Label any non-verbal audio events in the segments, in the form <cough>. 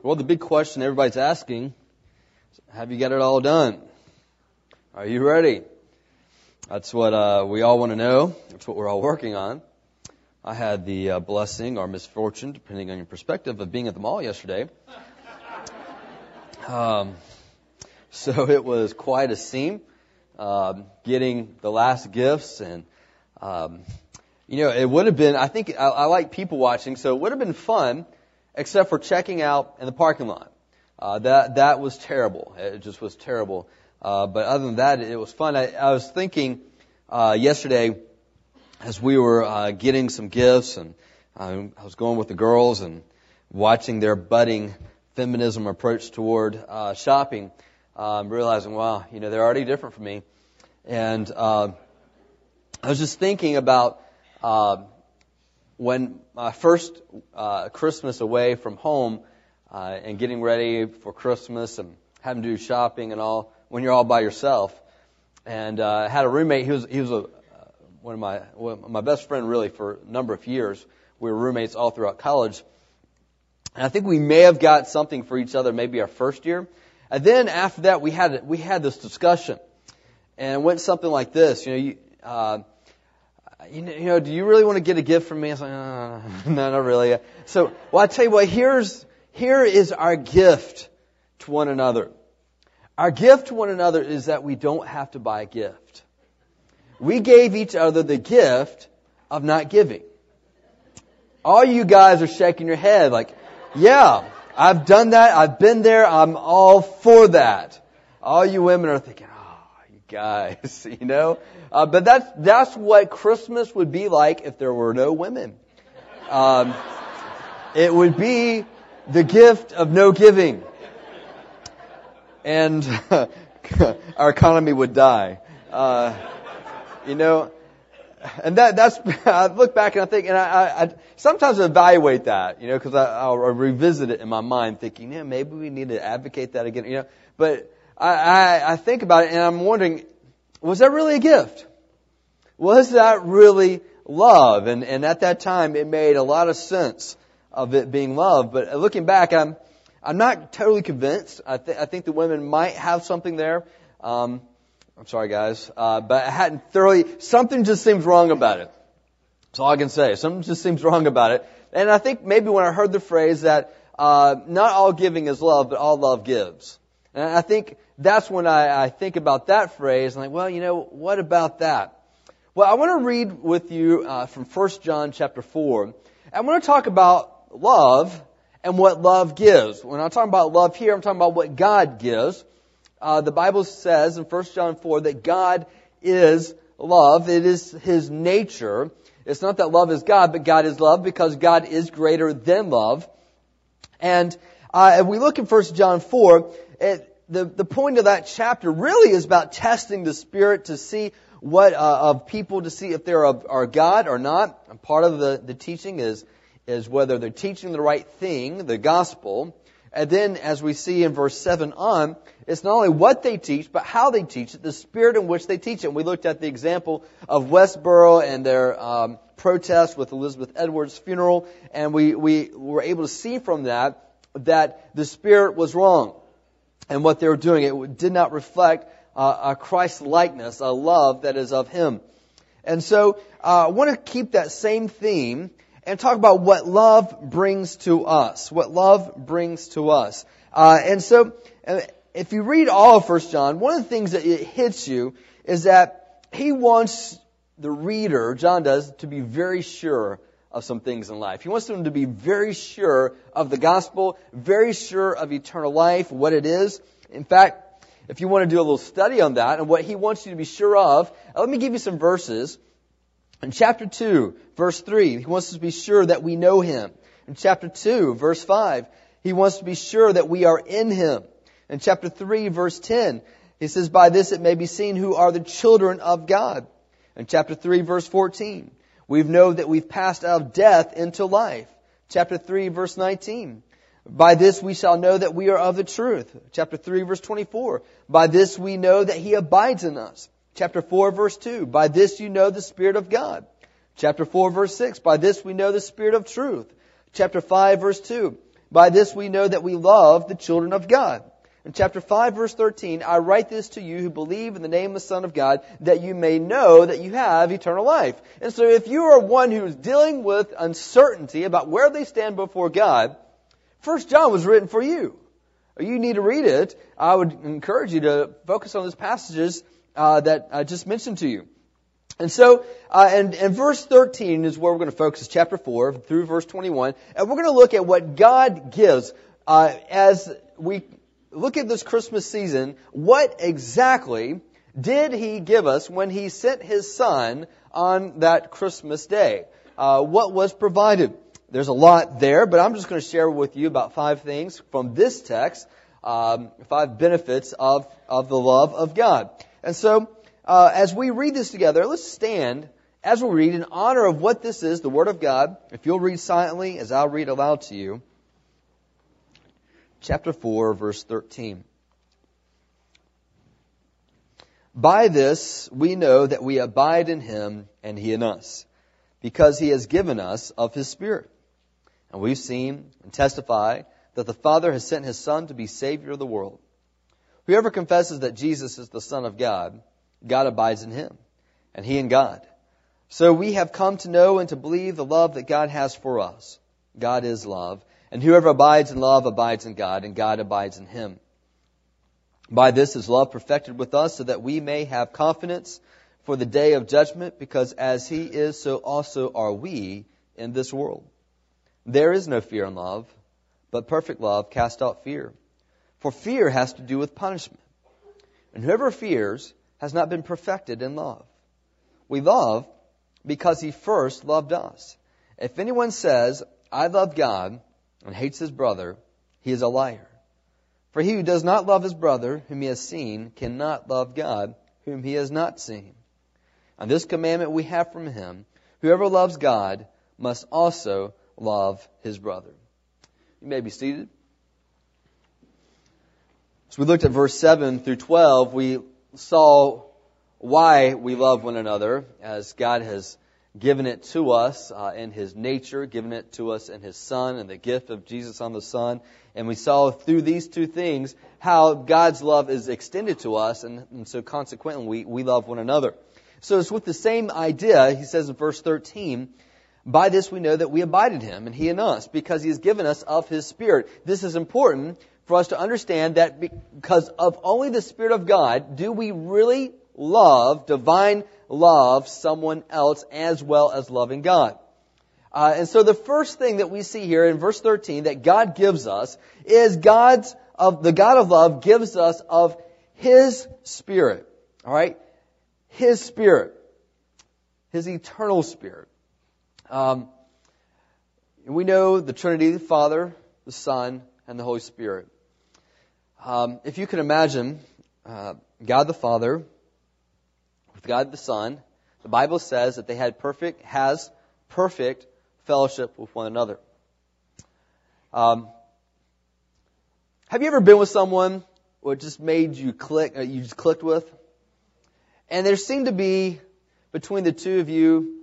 Well, the big question everybody's asking is, have you got it all done? Are you ready? That's what uh, we all want to know. That's what we're all working on. I had the uh, blessing or misfortune, depending on your perspective, of being at the mall yesterday. <laughs> Um, so it was quite a scene, um, getting the last gifts, and um, you know, it would have been. I think I, I like people watching, so it would have been fun except for checking out in the parking lot. Uh, that that was terrible. It just was terrible. Uh, but other than that, it was fun. I, I was thinking uh, yesterday as we were uh, getting some gifts, and I, I was going with the girls and watching their budding feminism approach toward uh, shopping, um, realizing, wow, you know, they're already different from me. And uh, I was just thinking about uh, when my first uh, Christmas away from home uh, and getting ready for Christmas and having to do shopping and all, when you're all by yourself, and uh, had a roommate. He was he was a uh, one of my of my best friend really for a number of years. We were roommates all throughout college, and I think we may have got something for each other maybe our first year, and then after that we had we had this discussion, and it went something like this. You know, you, uh, you know, do you really want to get a gift from me? I was like, oh, no, not really. So, well, I tell you what, here's, here is our gift to one another. Our gift to one another is that we don't have to buy a gift. We gave each other the gift of not giving. All you guys are shaking your head like, yeah, I've done that. I've been there. I'm all for that. All you women are thinking, guys, <laughs> you know. Uh, but that's that's what Christmas would be like if there were no women. Um, it would be the gift of no giving, and <laughs> our economy would die. Uh, you know, and that that's <laughs> I look back and I think, and I, I, I sometimes evaluate that, you know, because I'll revisit it in my mind, thinking, yeah, maybe we need to advocate that again, you know, but I, I, I think about it and I'm wondering, was that really a gift? Was that really love? And, and at that time, it made a lot of sense of it being love. But looking back, I'm, I'm not totally convinced. I, th- I think the women might have something there. Um, I'm sorry, guys, uh, but I hadn't thoroughly. Something just seems wrong about it. That's all I can say. Something just seems wrong about it. And I think maybe when I heard the phrase that uh, not all giving is love, but all love gives. And I think that's when I, I think about that phrase. I'm like, well, you know, what about that? Well, I want to read with you uh, from 1 John chapter 4. I want to talk about love and what love gives. When I'm talking about love here, I'm talking about what God gives. Uh, the Bible says in 1 John 4 that God is love. It is His nature. It's not that love is God, but God is love because God is greater than love. And uh, if we look in 1 John 4, it, the, the point of that chapter really is about testing the spirit to see what uh, of people to see if they're of, are God or not. And part of the, the teaching is is whether they're teaching the right thing, the gospel. And then, as we see in verse 7 on, it's not only what they teach, but how they teach it, the spirit in which they teach it. And we looked at the example of Westboro and their um, protest with Elizabeth Edwards' funeral, and we, we were able to see from that that the spirit was wrong and what they were doing. It did not reflect uh, a Christ likeness, a love that is of Him. And so uh, I want to keep that same theme and talk about what love brings to us. What love brings to us. Uh, and so uh, if you read all of First John, one of the things that it hits you is that he wants the reader, John does, to be very sure of some things in life. He wants them to be very sure of the gospel, very sure of eternal life, what it is. In fact, if you want to do a little study on that and what he wants you to be sure of, uh, let me give you some verses. In chapter 2, verse 3, he wants us to be sure that we know him. In chapter 2, verse 5, he wants to be sure that we are in him. In chapter 3, verse 10, he says, By this it may be seen who are the children of God. In chapter 3, verse 14, we know that we've passed out of death into life. Chapter 3 verse 19. By this we shall know that we are of the truth. Chapter 3 verse 24. By this we know that he abides in us. Chapter 4 verse 2. By this you know the Spirit of God. Chapter 4 verse 6. By this we know the Spirit of truth. Chapter 5 verse 2. By this we know that we love the children of God. In chapter 5 verse 13, I write this to you who believe in the name of the Son of God, that you may know that you have eternal life. And so if you are one who is dealing with uncertainty about where they stand before God, First John was written for you. You need to read it. I would encourage you to focus on those passages uh, that I just mentioned to you. And so, uh, and, and verse 13 is where we're going to focus, chapter 4 through verse 21. And we're going to look at what God gives uh, as we look at this Christmas season. What exactly did He give us when He sent His Son on that Christmas day? Uh, what was provided? There's a lot there, but I'm just going to share with you about five things from this text, um, five benefits of, of the love of God. And so, uh, as we read this together, let's stand as we read in honor of what this is, the Word of God. If you'll read silently, as I'll read aloud to you. Chapter 4, verse 13. By this we know that we abide in Him and He in us, because He has given us of His Spirit. And we've seen and testify that the Father has sent His Son to be Savior of the world. Whoever confesses that Jesus is the Son of God, God abides in him, and he in God. So we have come to know and to believe the love that God has for us. God is love, and whoever abides in love abides in God, and God abides in him. By this is love perfected with us, so that we may have confidence for the day of judgment, because as he is, so also are we in this world. There is no fear in love, but perfect love casts out fear. For fear has to do with punishment. And whoever fears has not been perfected in love. We love because he first loved us. If anyone says, I love God, and hates his brother, he is a liar. For he who does not love his brother, whom he has seen, cannot love God, whom he has not seen. And this commandment we have from him, whoever loves God must also love his brother. You may be seated. As we looked at verse 7 through 12, we saw why we love one another as God has given it to us uh, in His nature, given it to us in His Son, and the gift of Jesus on the Son. And we saw through these two things how God's love is extended to us, and, and so consequently we, we love one another. So it's with the same idea, he says in verse 13, by this we know that we abide in him and he in us because he has given us of his spirit. This is important for us to understand that because of only the Spirit of God do we really love, divine love, someone else as well as loving God. Uh, and so the first thing that we see here in verse 13 that God gives us is God's of the God of love gives us of His Spirit. All right, His Spirit, His eternal Spirit. Um, we know the Trinity, the Father, the Son, and the Holy Spirit. Um, if you can imagine uh, God the Father with God the Son, the Bible says that they had perfect, has perfect fellowship with one another. Um, have you ever been with someone what just made you click, uh, you just clicked with? And there seemed to be between the two of you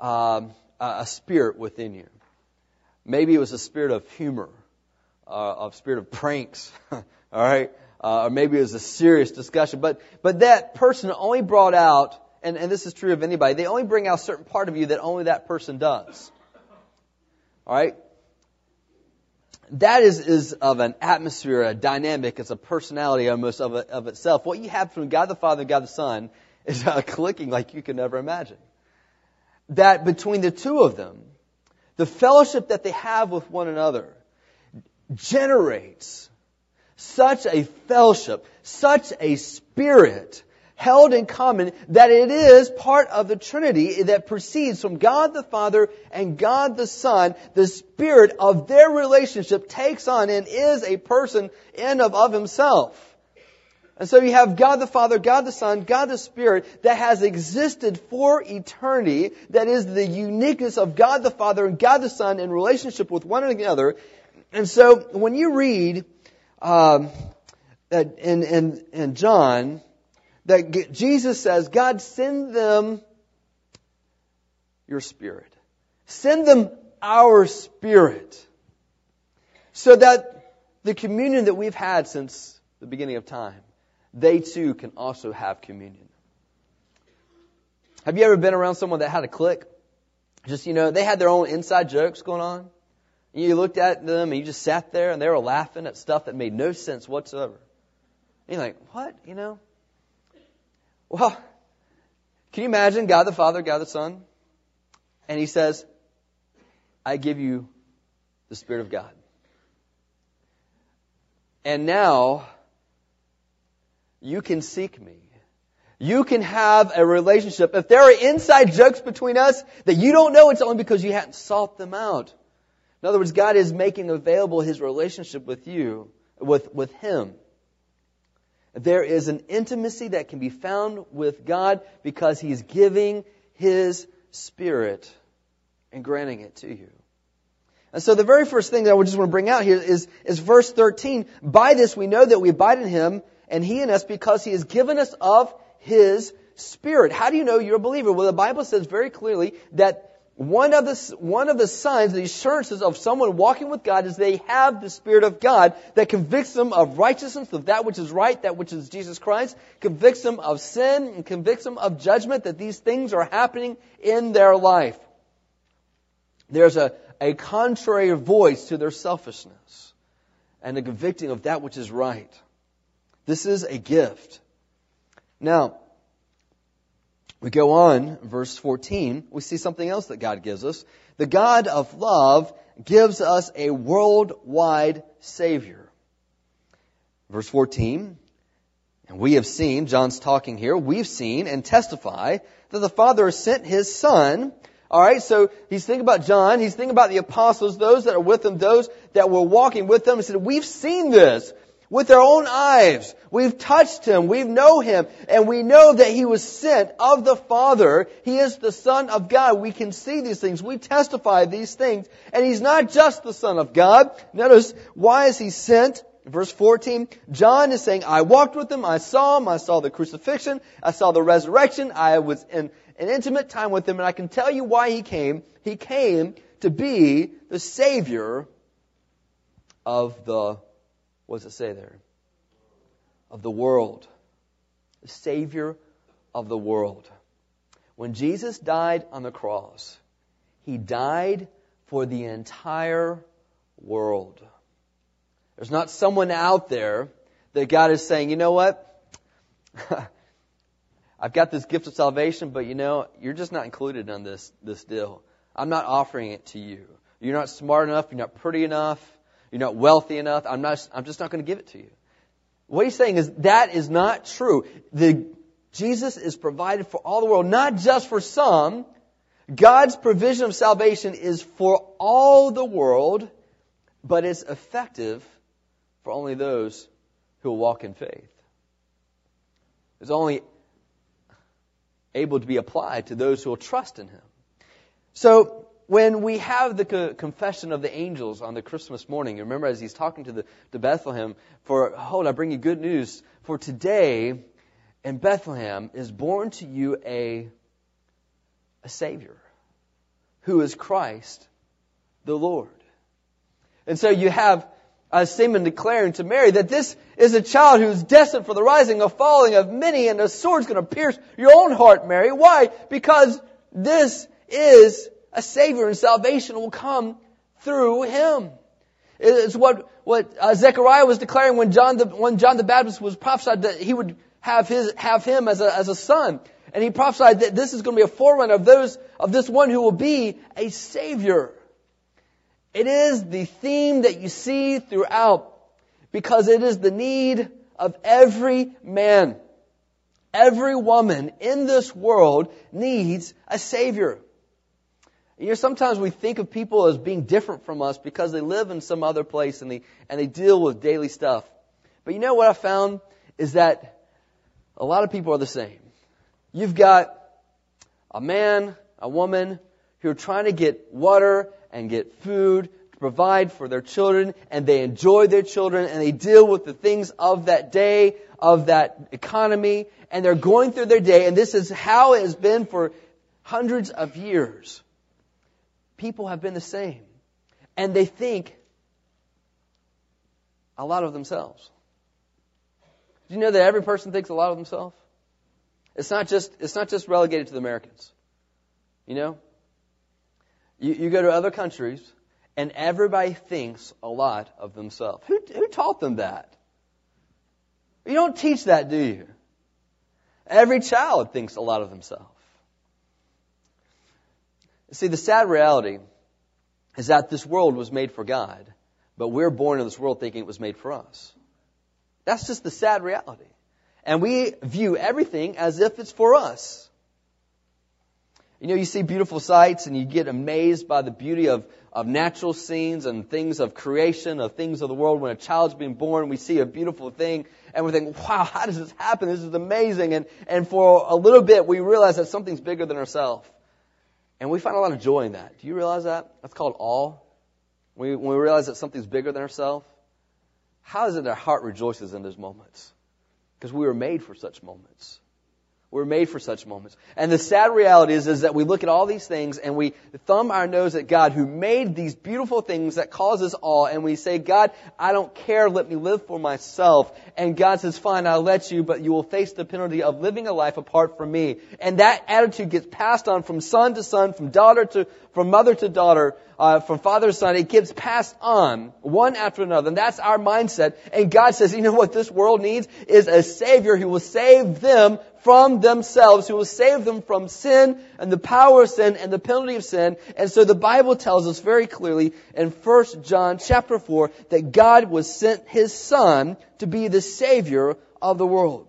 um, a, a spirit within you. Maybe it was a spirit of humor uh, of spirit of pranks, <laughs> all right, uh, or maybe it was a serious discussion. But but that person only brought out, and, and this is true of anybody. They only bring out a certain part of you that only that person does. All right. That is, is of an atmosphere, a dynamic, it's a personality almost of, a, of itself. What you have from God the Father and God the Son <laughs> is a clicking like you can never imagine. That between the two of them, the fellowship that they have with one another, generates such a fellowship, such a spirit held in common that it is part of the Trinity that proceeds from God the Father and God the Son. The spirit of their relationship takes on and is a person in of, of himself. And so you have God the Father, God the Son, God the Spirit that has existed for eternity, that is the uniqueness of God the Father and God the Son in relationship with one another, and so when you read um, in, in, in John that Jesus says, God, send them your spirit. Send them our spirit. So that the communion that we've had since the beginning of time, they too can also have communion. Have you ever been around someone that had a clique? Just, you know, they had their own inside jokes going on. You looked at them and you just sat there and they were laughing at stuff that made no sense whatsoever. And you're like, what? You know? Well, can you imagine God the Father, God the Son? And He says, I give you the Spirit of God. And now, you can seek me. You can have a relationship. If there are inside jokes between us that you don't know, it's only because you hadn't sought them out. In other words, God is making available His relationship with you, with, with Him. There is an intimacy that can be found with God because He's giving His Spirit and granting it to you. And so the very first thing that I just want to bring out here is, is verse 13. By this we know that we abide in Him and He in us because He has given us of His Spirit. How do you know you're a believer? Well, the Bible says very clearly that one of the, one of the signs, the assurances of someone walking with God is they have the Spirit of God that convicts them of righteousness, of that which is right, that which is Jesus Christ, convicts them of sin, and convicts them of judgment, that these things are happening in their life. There's a, a contrary voice to their selfishness and a convicting of that which is right. This is a gift. Now, we go on, verse 14, we see something else that God gives us. The God of love gives us a worldwide Savior. Verse 14, and we have seen, John's talking here, we've seen and testify that the Father sent His Son. Alright, so he's thinking about John, he's thinking about the apostles, those that are with him, those that were walking with them. He said, we've seen this with our own eyes. We've touched him. We know him. And we know that he was sent of the Father. He is the Son of God. We can see these things. We testify these things. And he's not just the Son of God. Notice, why is he sent? Verse 14, John is saying, I walked with him, I saw him, I saw the crucifixion, I saw the resurrection, I was in an intimate time with him, and I can tell you why he came. He came to be the Savior of the what does it say there? Of the world. The Savior of the world. When Jesus died on the cross, He died for the entire world. There's not someone out there that God is saying, you know what? <laughs> I've got this gift of salvation, but you know, you're just not included on this, this deal. I'm not offering it to you. You're not smart enough, you're not pretty enough, you're not wealthy enough. I'm not, I'm just not going to give it to you. What he's saying is that is not true. The, Jesus is provided for all the world, not just for some. God's provision of salvation is for all the world, but it's effective for only those who walk in faith. It's only able to be applied to those who will trust in Him. So, when we have the confession of the angels on the Christmas morning, remember as he's talking to the to Bethlehem, for hold, I bring you good news. For today in Bethlehem is born to you a a Savior, who is Christ the Lord. And so you have uh, Simon declaring to Mary that this is a child who's destined for the rising of falling of many, and a sword's going to pierce your own heart, Mary. Why? Because this is a Savior and salvation will come through Him. It's what, what uh, Zechariah was declaring when John, the, when John the Baptist was prophesied that he would have his, have him as a, as a son. And he prophesied that this is going to be a forerunner of those, of this one who will be a Savior. It is the theme that you see throughout because it is the need of every man. Every woman in this world needs a Savior. You know, sometimes we think of people as being different from us because they live in some other place and they, and they deal with daily stuff. But you know what I found is that a lot of people are the same. You've got a man, a woman who are trying to get water and get food to provide for their children and they enjoy their children and they deal with the things of that day, of that economy, and they're going through their day and this is how it has been for hundreds of years people have been the same. And they think a lot of themselves. Do you know that every person thinks a lot of themselves? It's not just, it's not just relegated to the Americans. You know? You, you go to other countries, and everybody thinks a lot of themselves. Who, who taught them that? You don't teach that, do you? Every child thinks a lot of themselves. See, the sad reality is that this world was made for God, but we're born in this world thinking it was made for us. That's just the sad reality. And we view everything as if it's for us. You know, you see beautiful sights and you get amazed by the beauty of, of natural scenes and things of creation, of things of the world. When a child's being born, we see a beautiful thing and we think, wow, how does this happen? This is amazing. And, and for a little bit, we realize that something's bigger than ourselves. And we find a lot of joy in that. Do you realize that? That's called awe. When we, when we realize that something's bigger than ourselves. How is it our heart rejoices in those moments? Because we were made for such moments. We're made for such moments. And the sad reality is, is that we look at all these things and we thumb our nose at God who made these beautiful things that cause us awe and we say, God, I don't care, let me live for myself. And God says, fine, I'll let you, but you will face the penalty of living a life apart from me. And that attitude gets passed on from son to son, from daughter to, from mother to daughter, uh, from father to son. It gets passed on one after another. And that's our mindset. And God says, you know what this world needs is a savior who will save them from themselves, who will save them from sin and the power of sin and the penalty of sin. And so the Bible tells us very clearly in 1 John chapter 4 that God was sent his son to be the savior of the world.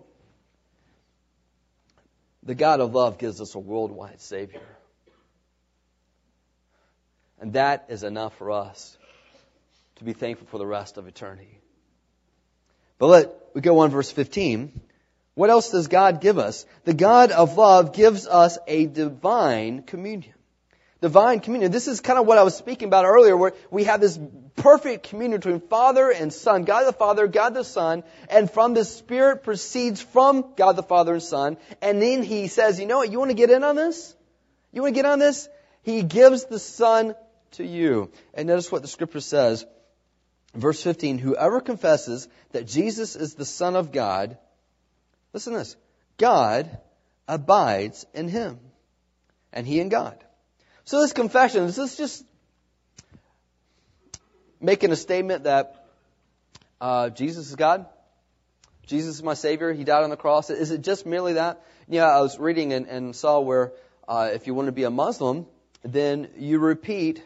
The God of love gives us a worldwide savior. And that is enough for us to be thankful for the rest of eternity. But let we go on verse 15. What else does God give us? The God of love gives us a divine communion. Divine communion. This is kind of what I was speaking about earlier, where we have this perfect communion between Father and Son, God the Father, God the Son, and from the Spirit proceeds from God the Father and Son. And then He says, you know what, you want to get in on this? You want to get on this? He gives the Son to you. And notice what the Scripture says. Verse 15, whoever confesses that Jesus is the Son of God, Listen to this. God abides in him, and he in God. So this confession, is this just making a statement that uh, Jesus is God? Jesus is my Savior. He died on the cross. Is it just merely that? Yeah, I was reading and, and saw where uh, if you want to be a Muslim, then you repeat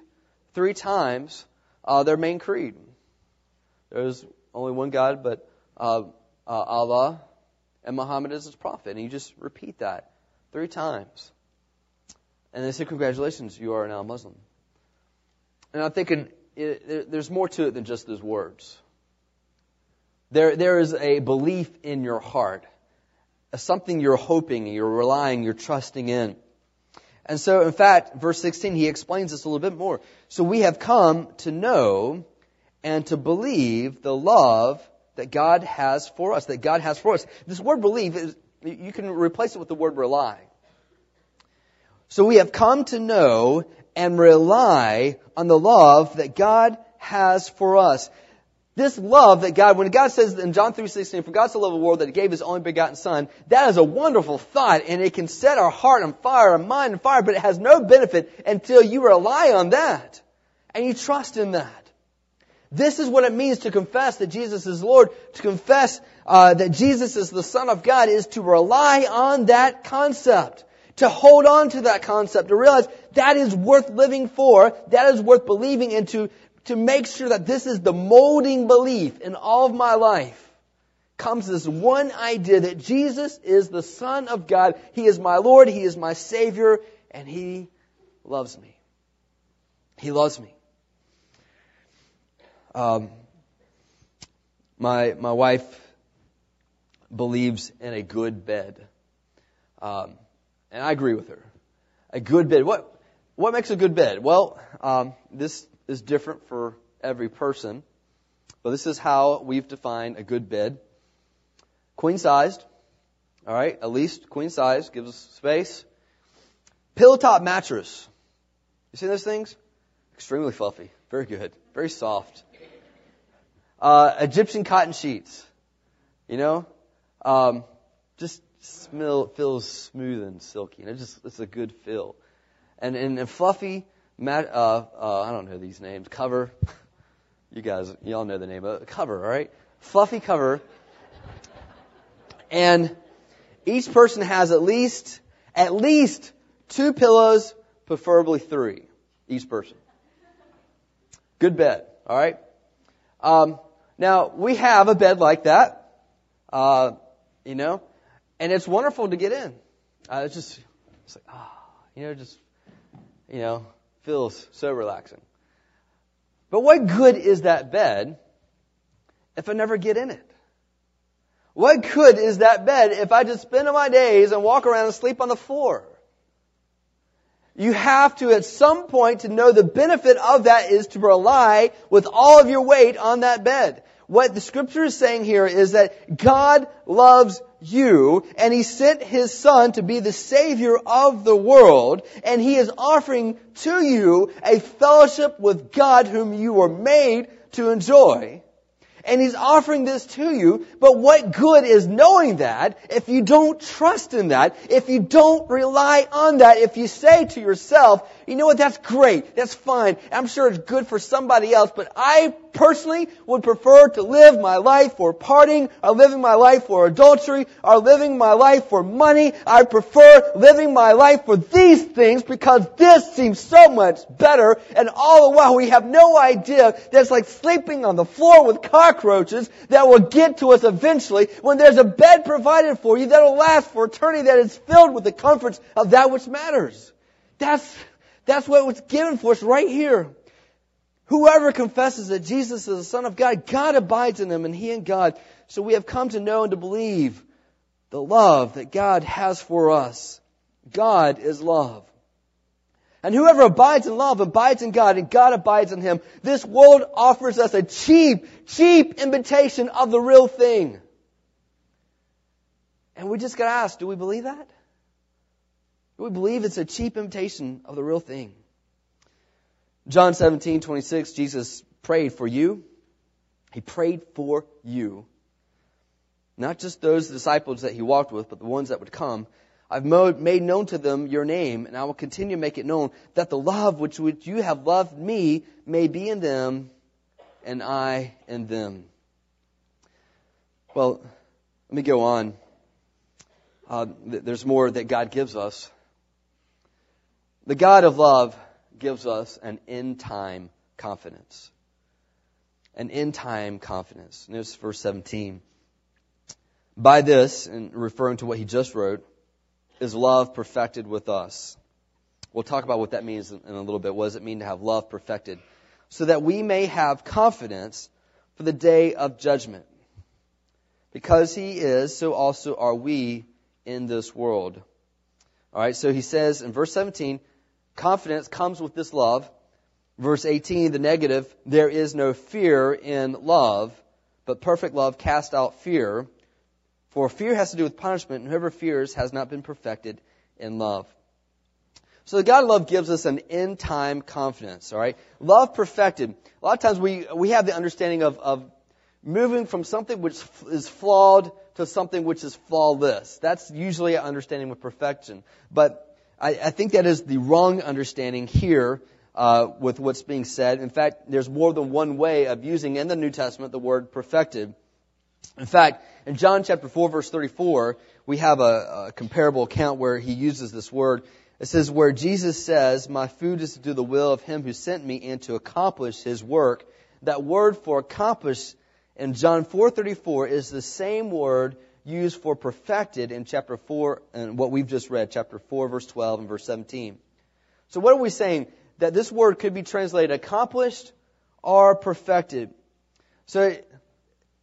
three times uh, their main creed. There's only one God, but uh, uh Allah, and Muhammad is his prophet. And you just repeat that three times. And they say, Congratulations, you are now a Muslim. And I'm thinking, there's more to it than just those words. There, there is a belief in your heart, something you're hoping, you're relying, you're trusting in. And so, in fact, verse 16, he explains this a little bit more. So we have come to know and to believe the love that God has for us, that God has for us. This word believe is, you can replace it with the word rely. So we have come to know and rely on the love that God has for us. This love that God, when God says in John 3.16, for God so loved the world that He gave His only begotten Son, that is a wonderful thought and it can set our heart on fire, our mind on fire, but it has no benefit until you rely on that and you trust in that. This is what it means to confess that Jesus is Lord. To confess uh, that Jesus is the Son of God is to rely on that concept. To hold on to that concept. To realize that is worth living for. That is worth believing into. To make sure that this is the molding belief in all of my life. Comes this one idea that Jesus is the Son of God. He is my Lord. He is my Savior. And He loves me. He loves me. Um, my my wife believes in a good bed, um, and I agree with her. A good bed. What what makes a good bed? Well, um, this is different for every person, but this is how we've defined a good bed. Queen sized. All right, at least queen size gives us space. Pillow top mattress. You see those things? Extremely fluffy. Very good. Very soft. Uh, Egyptian cotton sheets. You know? Um, just smell, feels smooth and silky. And it just, it's a good feel. And, and, fluffy, mat, uh, uh, I don't know these names, cover. you guys, y'all know the name of it. Cover, alright? Fluffy cover. And each person has at least, at least two pillows, preferably three, each person. Good bed, alright? Um, now, we have a bed like that, uh, you know, and it's wonderful to get in. Uh, it's just, it's like, ah, oh, you know, just, you know, feels so relaxing. But what good is that bed if I never get in it? What good is that bed if I just spend my days and walk around and sleep on the floor? You have to at some point to know the benefit of that is to rely with all of your weight on that bed. What the scripture is saying here is that God loves you and He sent His Son to be the Savior of the world and He is offering to you a fellowship with God whom you were made to enjoy. And He's offering this to you, but what good is knowing that if you don't trust in that, if you don't rely on that, if you say to yourself, you know what, that's great, that's fine, I'm sure it's good for somebody else, but I personally would prefer to live my life for partying, or living my life for adultery, or living my life for money. I prefer living my life for these things because this seems so much better, and all the while we have no idea that it's like sleeping on the floor with cockroaches that will get to us eventually when there's a bed provided for you that'll last for eternity that is filled with the comforts of that which matters. That's, that's what was given for us right here. Whoever confesses that Jesus is the Son of God, God abides in him and he in God. So we have come to know and to believe the love that God has for us. God is love. And whoever abides in love abides in God and God abides in him. This world offers us a cheap, cheap imitation of the real thing. And we just got to ask, do we believe that? We believe it's a cheap imitation of the real thing? John 17, 26, Jesus prayed for you. He prayed for you. Not just those disciples that he walked with, but the ones that would come. I've made known to them your name, and I will continue to make it known that the love which, which you have loved me may be in them, and I in them. Well, let me go on. Uh, there's more that God gives us. The God of love gives us an end time confidence. An end time confidence. Notice verse 17. By this, and referring to what he just wrote, is love perfected with us. We'll talk about what that means in a little bit. What does it mean to have love perfected? So that we may have confidence for the day of judgment. Because he is, so also are we in this world. Alright, so he says in verse 17, Confidence comes with this love. Verse 18, the negative, there is no fear in love, but perfect love casts out fear. For fear has to do with punishment, and whoever fears has not been perfected in love. So the God of love gives us an end time confidence, alright? Love perfected. A lot of times we, we have the understanding of, of moving from something which is flawed to something which is flawless. That's usually an understanding of perfection. But I, I think that is the wrong understanding here uh, with what's being said. In fact, there's more than one way of using in the New Testament the word perfected. In fact, in John chapter 4 verse 34, we have a, a comparable account where he uses this word. It says, where Jesus says, my food is to do the will of him who sent me and to accomplish his work. That word for accomplish in John 4.34 is the same word used for perfected in chapter 4 and what we've just read, chapter 4, verse 12 and verse 17. So what are we saying? That this word could be translated accomplished or perfected. So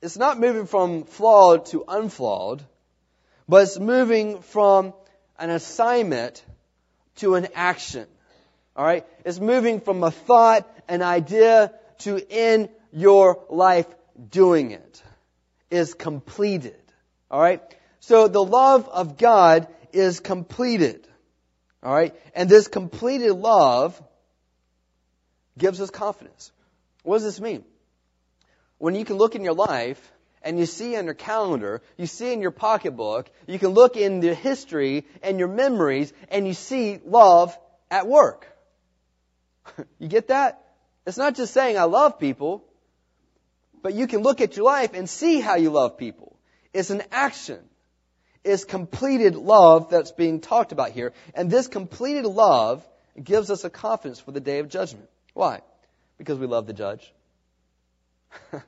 it's not moving from flawed to unflawed, but it's moving from an assignment to an action. Alright? It's moving from a thought, an idea, to in your life doing it. Is completed. Alright? So the love of God is completed. Alright? And this completed love gives us confidence. What does this mean? when you can look in your life and you see in your calendar, you see in your pocketbook, you can look in the history and your memories and you see love at work. <laughs> you get that? It's not just saying I love people, but you can look at your life and see how you love people. It's an action. It's completed love that's being talked about here. And this completed love gives us a confidence for the day of judgment. Why? Because we love the judge. <laughs>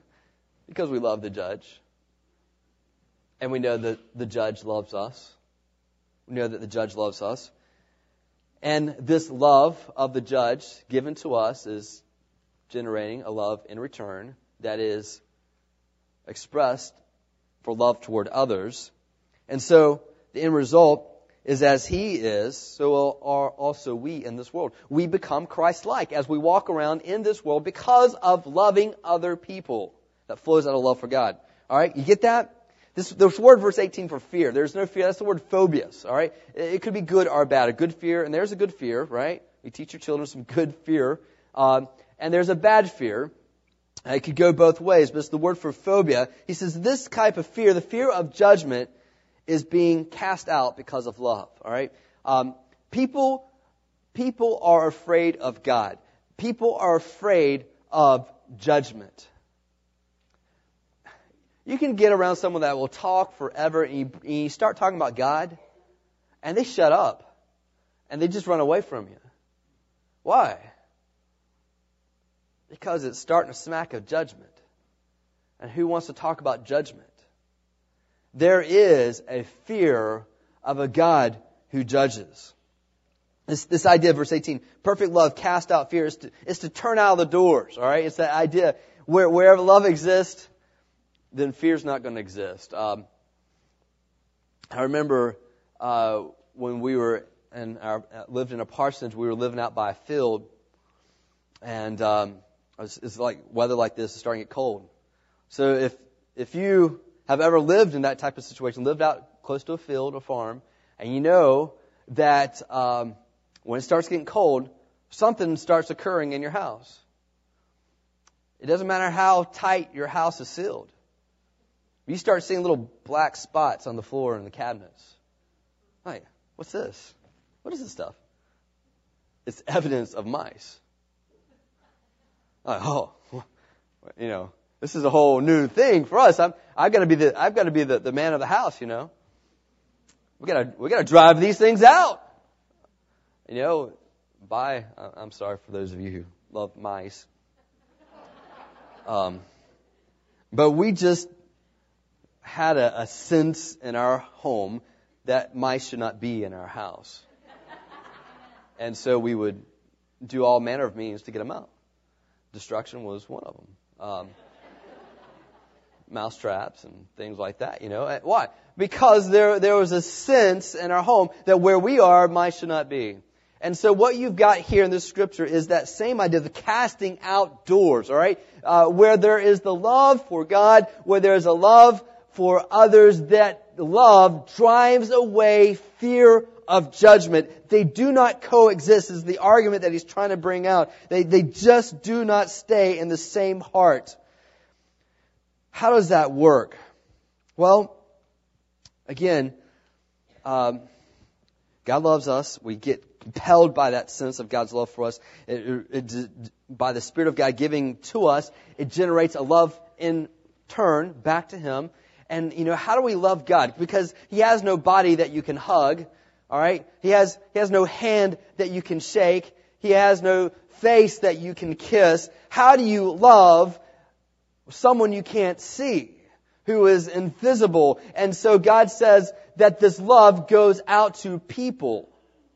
because we love the judge. And we know that the judge loves us. We know that the judge loves us. And this love of the judge given to us is generating a love in return that is expressed for love toward others. And so the end result is as he is, so are also we in this world. We become Christ-like as we walk around in this world because of loving other people that flows out of love for God. Alright, you get that? This, this word, verse 18, for fear. There's no fear. That's the word phobias. All right. It, could be good or bad. A good fear, and there's a good fear, right? We teach your children some good fear, um, and there's a bad fear. It could go both ways, but it's the word for phobia. He says this type of fear, the fear of judgment, is being cast out because of love. All right. Um, people, people are afraid of God. People are afraid of judgment. You can get around someone that will talk forever, and you, and you start talking about God, and they shut up, and they just run away from you. Why? Because it's starting to smack of judgment. And who wants to talk about judgment? There is a fear of a God who judges. This, this idea of verse 18, perfect love cast out fear, is to, is to turn out of the doors, alright? It's that idea where wherever love exists, then fear's not going to exist. Um, I remember uh, when we were in our, lived in a parsonage, we were living out by a field, and um, it's, it's like weather like this is starting to get cold. So if if you have ever lived in that type of situation, lived out close to a field, a farm, and you know that um, when it starts getting cold, something starts occurring in your house. It doesn't matter how tight your house is sealed. You start seeing little black spots on the floor and the cabinets. Like, what's this? What is this stuff? It's evidence of mice. Like, <laughs> oh, you know, this is a whole new thing for us. I'm, I've got to be the, I've got to be the, the man of the house, you know. We gotta, we gotta drive these things out. You know, by, I'm sorry for those of you who love mice. Um, but we just had a, a sense in our home that mice should not be in our house. and so we would do all manner of means to get them out. Destruction was one of them. Um, mouse traps and things like that, you know. Why? Because there, there was a sense in our home that where we are, mice should not be. And so what you've got here in this scripture is that same idea, the casting out doors, alright? Uh, where there is the love for God, where there is a love for others that love drives away fear of judgment. They do not coexist is the argument that he's trying to bring out. They, they just do not stay in the same heart. How does that work? Well, again, um, God loves us. We get compelled by that sense of God's love for us. It, it, it, by the Spirit of God giving to us, it generates a love in turn back to Him. And, you know, how do we love God? Because He has no body that you can hug, alright? He has, He has no hand that you can shake. He has no face that you can kiss. How do you love someone you can't see? Who is invisible. And so God says that this love goes out to people.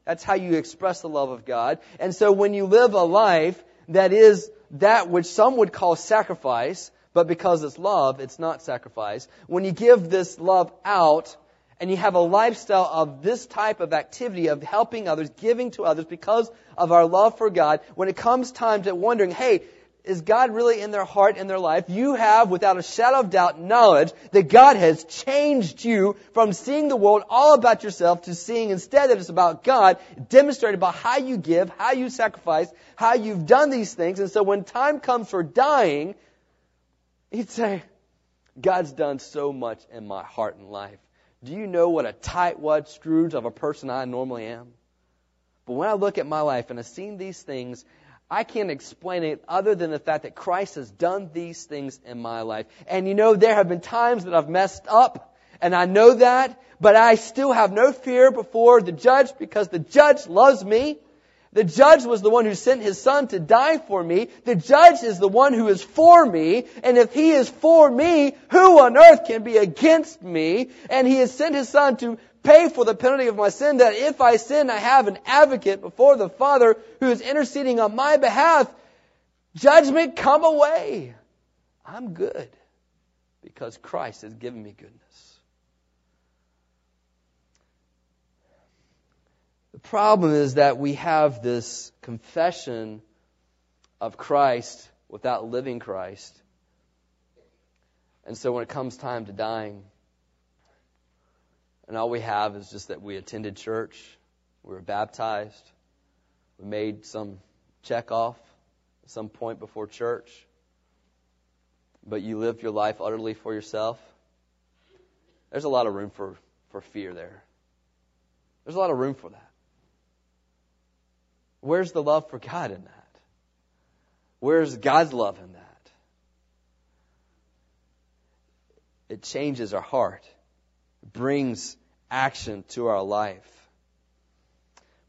That's how you express the love of God. And so when you live a life that is that which some would call sacrifice, but because it's love, it's not sacrifice. When you give this love out, and you have a lifestyle of this type of activity of helping others, giving to others because of our love for God, when it comes time to wondering, hey, is God really in their heart, in their life? You have, without a shadow of doubt, knowledge that God has changed you from seeing the world all about yourself to seeing instead that it's about God, demonstrated by how you give, how you sacrifice, how you've done these things. And so when time comes for dying, you'd say, God's done so much in my heart and life. Do you know what a tightwad Scrooge of a person I normally am? But when I look at my life and I've seen these things, I can't explain it other than the fact that Christ has done these things in my life. And you know, there have been times that I've messed up, and I know that, but I still have no fear before the judge because the judge loves me. The judge was the one who sent his son to die for me. The judge is the one who is for me. And if he is for me, who on earth can be against me? And he has sent his son to pay for the penalty of my sin that if I sin, I have an advocate before the Father who is interceding on my behalf. Judgment come away. I'm good because Christ has given me goodness. The problem is that we have this confession of Christ without living Christ. And so when it comes time to dying, and all we have is just that we attended church, we were baptized, we made some check off at some point before church, but you lived your life utterly for yourself. There's a lot of room for, for fear there. There's a lot of room for that. Where's the love for God in that? Where's God's love in that? It changes our heart, it brings action to our life.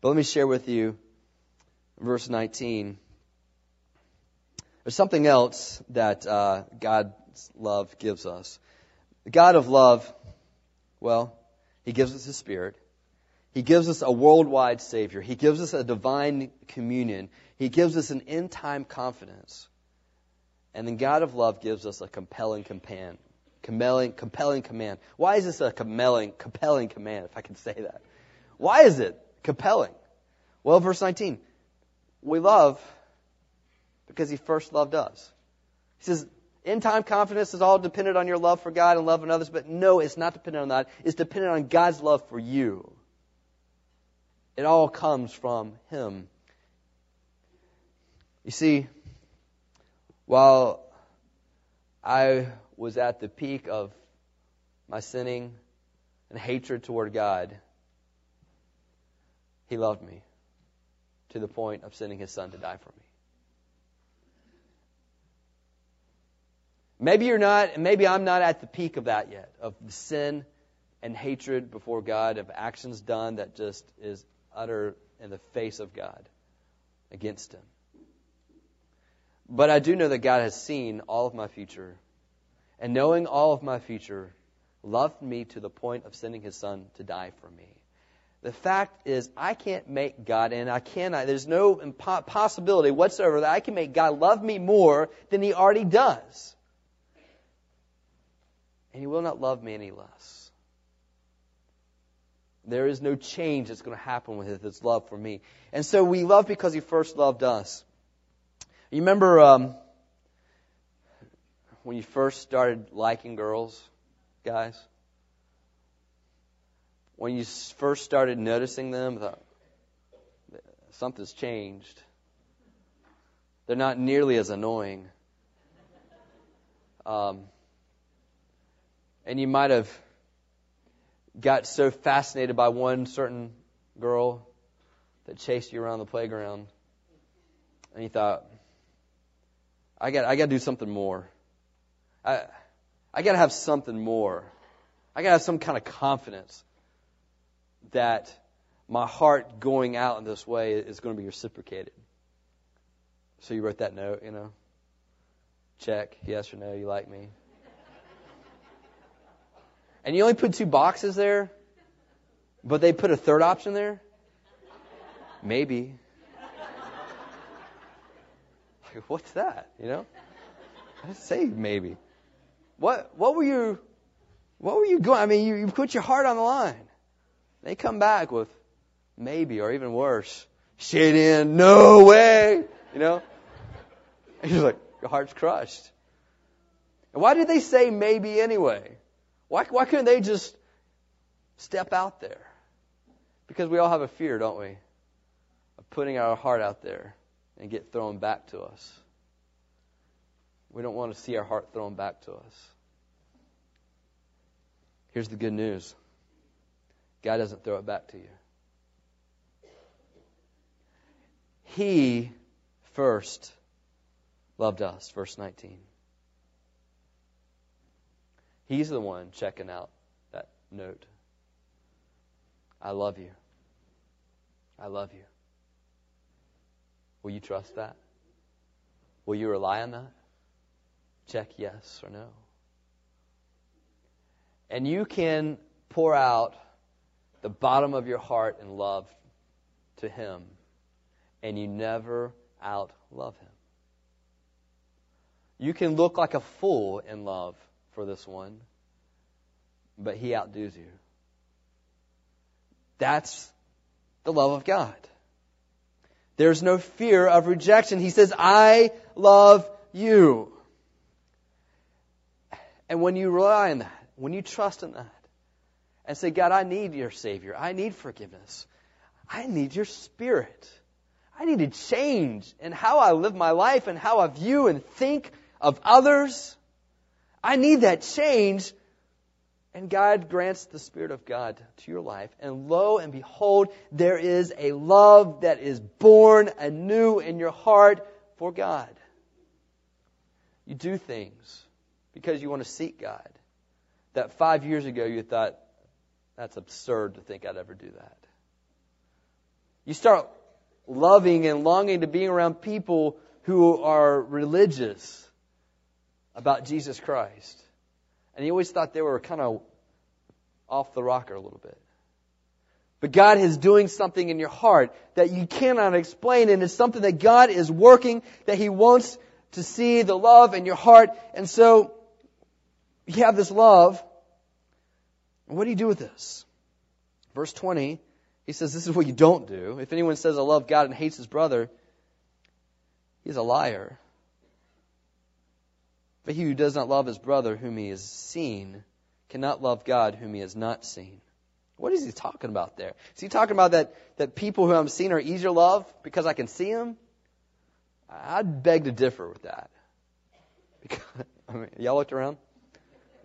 But let me share with you verse 19. There's something else that uh, God's love gives us. The God of love, well, He gives us His Spirit. He gives us a worldwide Savior. He gives us a divine communion. He gives us an end time confidence. And then God of love gives us a compelling command. Compelling, compelling command. Why is this a compelling, compelling command, if I can say that? Why is it compelling? Well, verse 19. We love because He first loved us. He says, end time confidence is all dependent on your love for God and love in others, but no, it's not dependent on that. It's dependent on God's love for you. It all comes from Him. You see, while I was at the peak of my sinning and hatred toward God, He loved me to the point of sending His Son to die for me. Maybe you're not, maybe I'm not at the peak of that yet, of sin and hatred before God, of actions done that just is utter in the face of God against Him. But I do know that God has seen all of my future. And knowing all of my future, loved me to the point of sending His Son to die for me. The fact is, I can't make God, and I cannot, there's no possibility whatsoever that I can make God love me more than He already does. And He will not love me any less. There is no change that's going to happen with His love for me. And so we love because He first loved us. You remember um, when you first started liking girls, guys? When you first started noticing them, thought, something's changed. They're not nearly as annoying. Um, and you might have got so fascinated by one certain girl that chased you around the playground, and you thought, I got I got to do something more. I I got to have something more. I got to have some kind of confidence that my heart going out in this way is going to be reciprocated. So you wrote that note, you know. Check, yes or no, you like me and you only put two boxes there, but they put a third option there? Maybe. <laughs> Like, What's that? You know? I say maybe. What what were you what were you going I mean you, you put your heart on the line. They come back with maybe or even worse. Shit in, no way. You know? <laughs> And you're like, your heart's crushed. And why did they say maybe anyway? Why, why couldn't they just step out there? Because we all have a fear, don't we? Of putting our heart out there and get thrown back to us. We don't want to see our heart thrown back to us. Here's the good news God doesn't throw it back to you. He first loved us, verse 19. He's the one checking out that note. I love you. I love you. Will you trust that? Will you rely on that? Check yes or no. And you can pour out the bottom of your heart in love to Him, and you never out love Him. You can look like a fool in love for this one, but He outdoes you. That's the love of God. There's no fear of rejection. He says, I love you. And when you rely on that, when you trust in that, and say, God, I need your Savior. I need forgiveness. I need your Spirit. I need to change in how I live my life and how I view and think of others. I need that change. And God grants the Spirit of God to your life. And lo and behold, there is a love that is born anew in your heart for God. You do things because you want to seek God. That five years ago you thought, that's absurd to think I'd ever do that. You start loving and longing to be around people who are religious about Jesus Christ. And he always thought they were kind of off the rocker a little bit. But God is doing something in your heart that you cannot explain, and it's something that God is working, that He wants to see the love in your heart. And so, you have this love. What do you do with this? Verse 20, he says, This is what you don't do. If anyone says, I love God and hates his brother, he's a liar. But he who does not love his brother whom he has seen cannot love God whom he has not seen. What is he talking about there? Is he talking about that, that people who I'm seeing are easier to love because I can see them? I'd beg to differ with that. Because, <laughs> I mean, y'all looked around?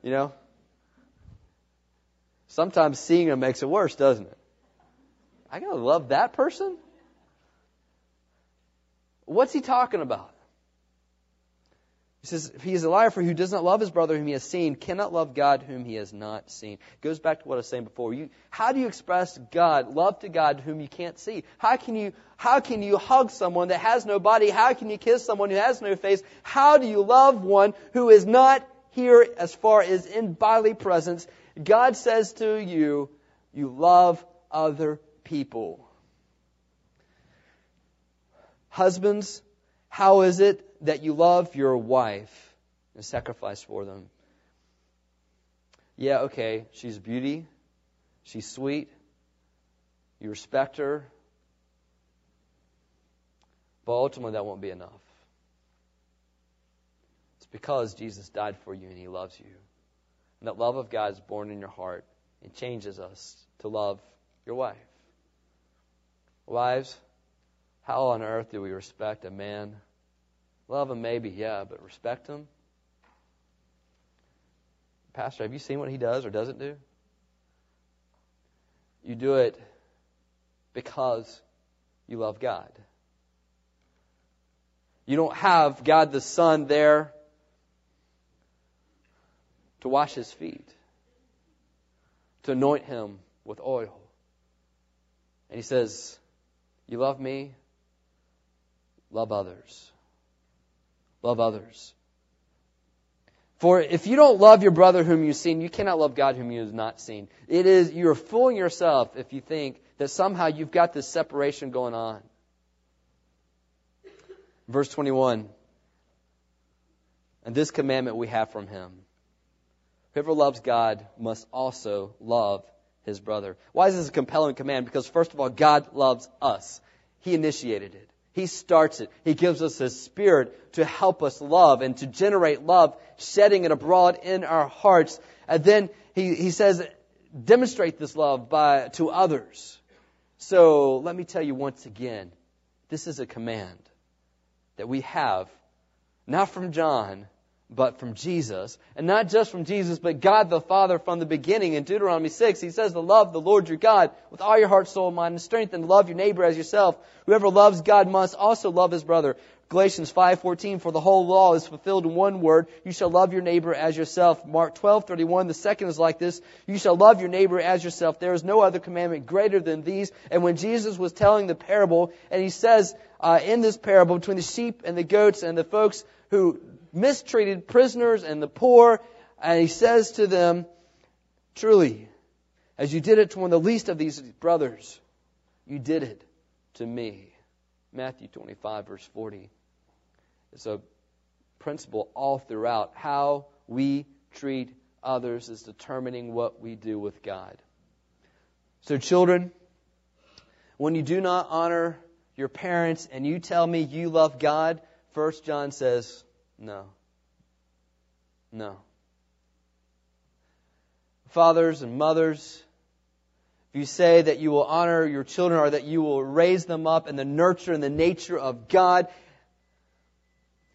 You know? Sometimes seeing them makes it worse, doesn't it? I gotta love that person? What's he talking about? He says, he is a liar, for who does not love his brother whom he has seen cannot love God whom he has not seen. Goes back to what I was saying before. You, how do you express God, love to God whom you can't see? How can you, how can you hug someone that has no body? How can you kiss someone who has no face? How do you love one who is not here as far as in bodily presence? God says to you, you love other people. Husbands, how is it that you love your wife and sacrifice for them? Yeah, okay, she's beauty, she's sweet, you respect her, but ultimately that won't be enough. It's because Jesus died for you and he loves you. And that love of God is born in your heart and changes us to love your wife. Wives, how on earth do we respect a man? Love him, maybe, yeah, but respect him? Pastor, have you seen what he does or doesn't do? You do it because you love God. You don't have God the Son there to wash his feet, to anoint him with oil. And he says, You love me? Love others. Love others. For if you don't love your brother whom you've seen, you cannot love God whom you have not seen. It is, you're fooling yourself if you think that somehow you've got this separation going on. Verse 21. And this commandment we have from him. Whoever loves God must also love his brother. Why is this a compelling command? Because first of all, God loves us. He initiated it. He starts it. He gives us His Spirit to help us love and to generate love, shedding it abroad in our hearts. And then He, he says, demonstrate this love by, to others. So let me tell you once again, this is a command that we have, not from John, but from Jesus. And not just from Jesus, but God the Father from the beginning. In Deuteronomy 6, he says to love the Lord your God with all your heart, soul, mind, and strength, and love your neighbor as yourself. Whoever loves God must also love his brother. Galatians 5:14 for the whole law is fulfilled in one word you shall love your neighbor as yourself Mark 12:31 the second is like this you shall love your neighbor as yourself there is no other commandment greater than these and when Jesus was telling the parable and he says uh, in this parable between the sheep and the goats and the folks who mistreated prisoners and the poor and he says to them truly as you did it to one of the least of these brothers you did it to me Matthew 25 verse 40 it's a principle all throughout. How we treat others is determining what we do with God. So, children, when you do not honor your parents and you tell me you love God, First John says, no. No. Fathers and mothers, if you say that you will honor your children or that you will raise them up in the nurture and the nature of God,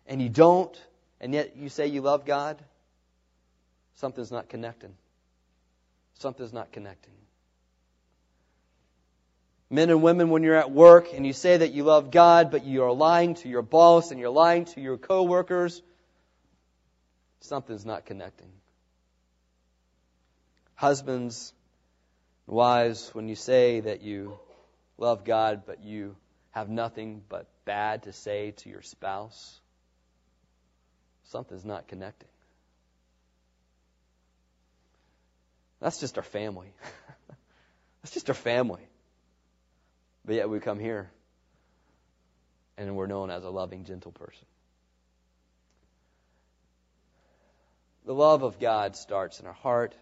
and you don't, and yet you say you love God, something's not connecting. Something's not connecting. Men and women, when you're at work and you say that you love God, but you are lying to your boss and you're lying to your coworkers, something's not connecting. Husbands, wives, when you say that you love God, but you have nothing but bad to say to your spouse, something's not connecting. That's just our family. <laughs> That's just our family. But yet we come here and we're known as a loving, gentle person. The love of God starts in our heart,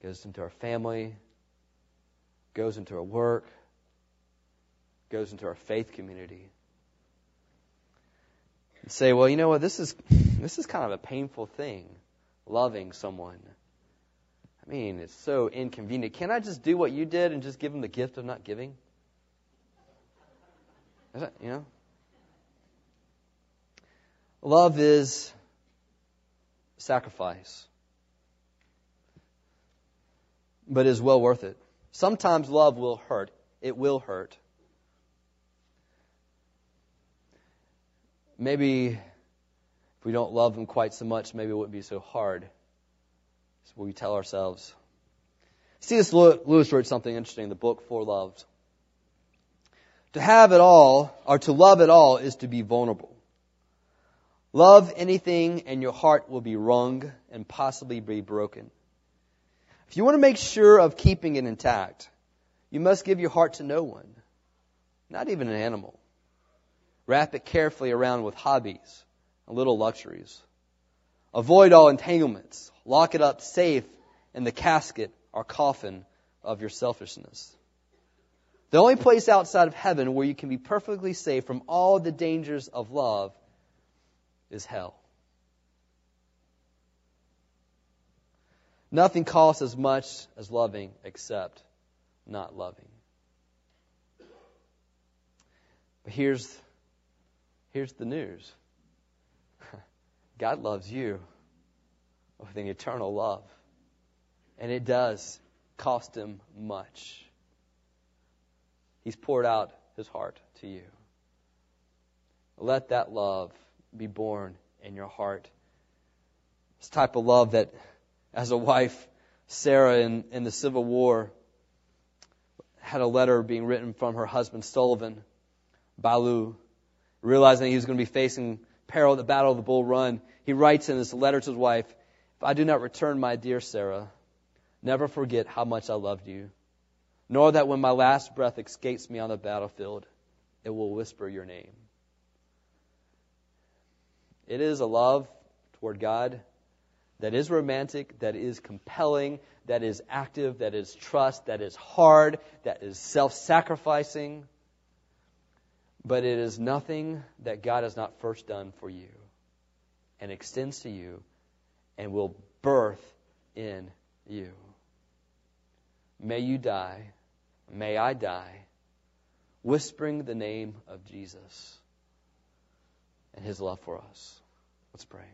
goes into our family, goes into our work, goes into our faith community and say, well, you know what, this is, this is kind of a painful thing, loving someone. I mean, it's so inconvenient. Can I just do what you did and just give them the gift of not giving? That, you know? Love is sacrifice, but is well worth it. Sometimes love will hurt. It will hurt. maybe if we don't love Him quite so much, maybe it wouldn't be so hard. So we tell ourselves. C.S. Lewis wrote something interesting in the book Four Loves. To have it all, or to love it all, is to be vulnerable. Love anything and your heart will be wrung and possibly be broken. If you want to make sure of keeping it intact, you must give your heart to no one, not even an animal. Wrap it carefully around with hobbies and little luxuries. Avoid all entanglements. Lock it up safe in the casket or coffin of your selfishness. The only place outside of heaven where you can be perfectly safe from all the dangers of love is hell. Nothing costs as much as loving except not loving. But here's Here's the news <laughs> God loves you with an eternal love. And it does cost him much. He's poured out his heart to you. Let that love be born in your heart. This type of love that, as a wife, Sarah in, in the Civil War had a letter being written from her husband, Sullivan, Ballou, realizing he was going to be facing peril at the Battle of the Bull Run, he writes in this letter to his wife, If I do not return, my dear Sarah, never forget how much I loved you, nor that when my last breath escapes me on the battlefield, it will whisper your name. It is a love toward God that is romantic, that is compelling, that is active, that is trust, that is hard, that is self sacrificing but it is nothing that God has not first done for you and extends to you and will birth in you. May you die, may I die, whispering the name of Jesus and his love for us. Let's pray.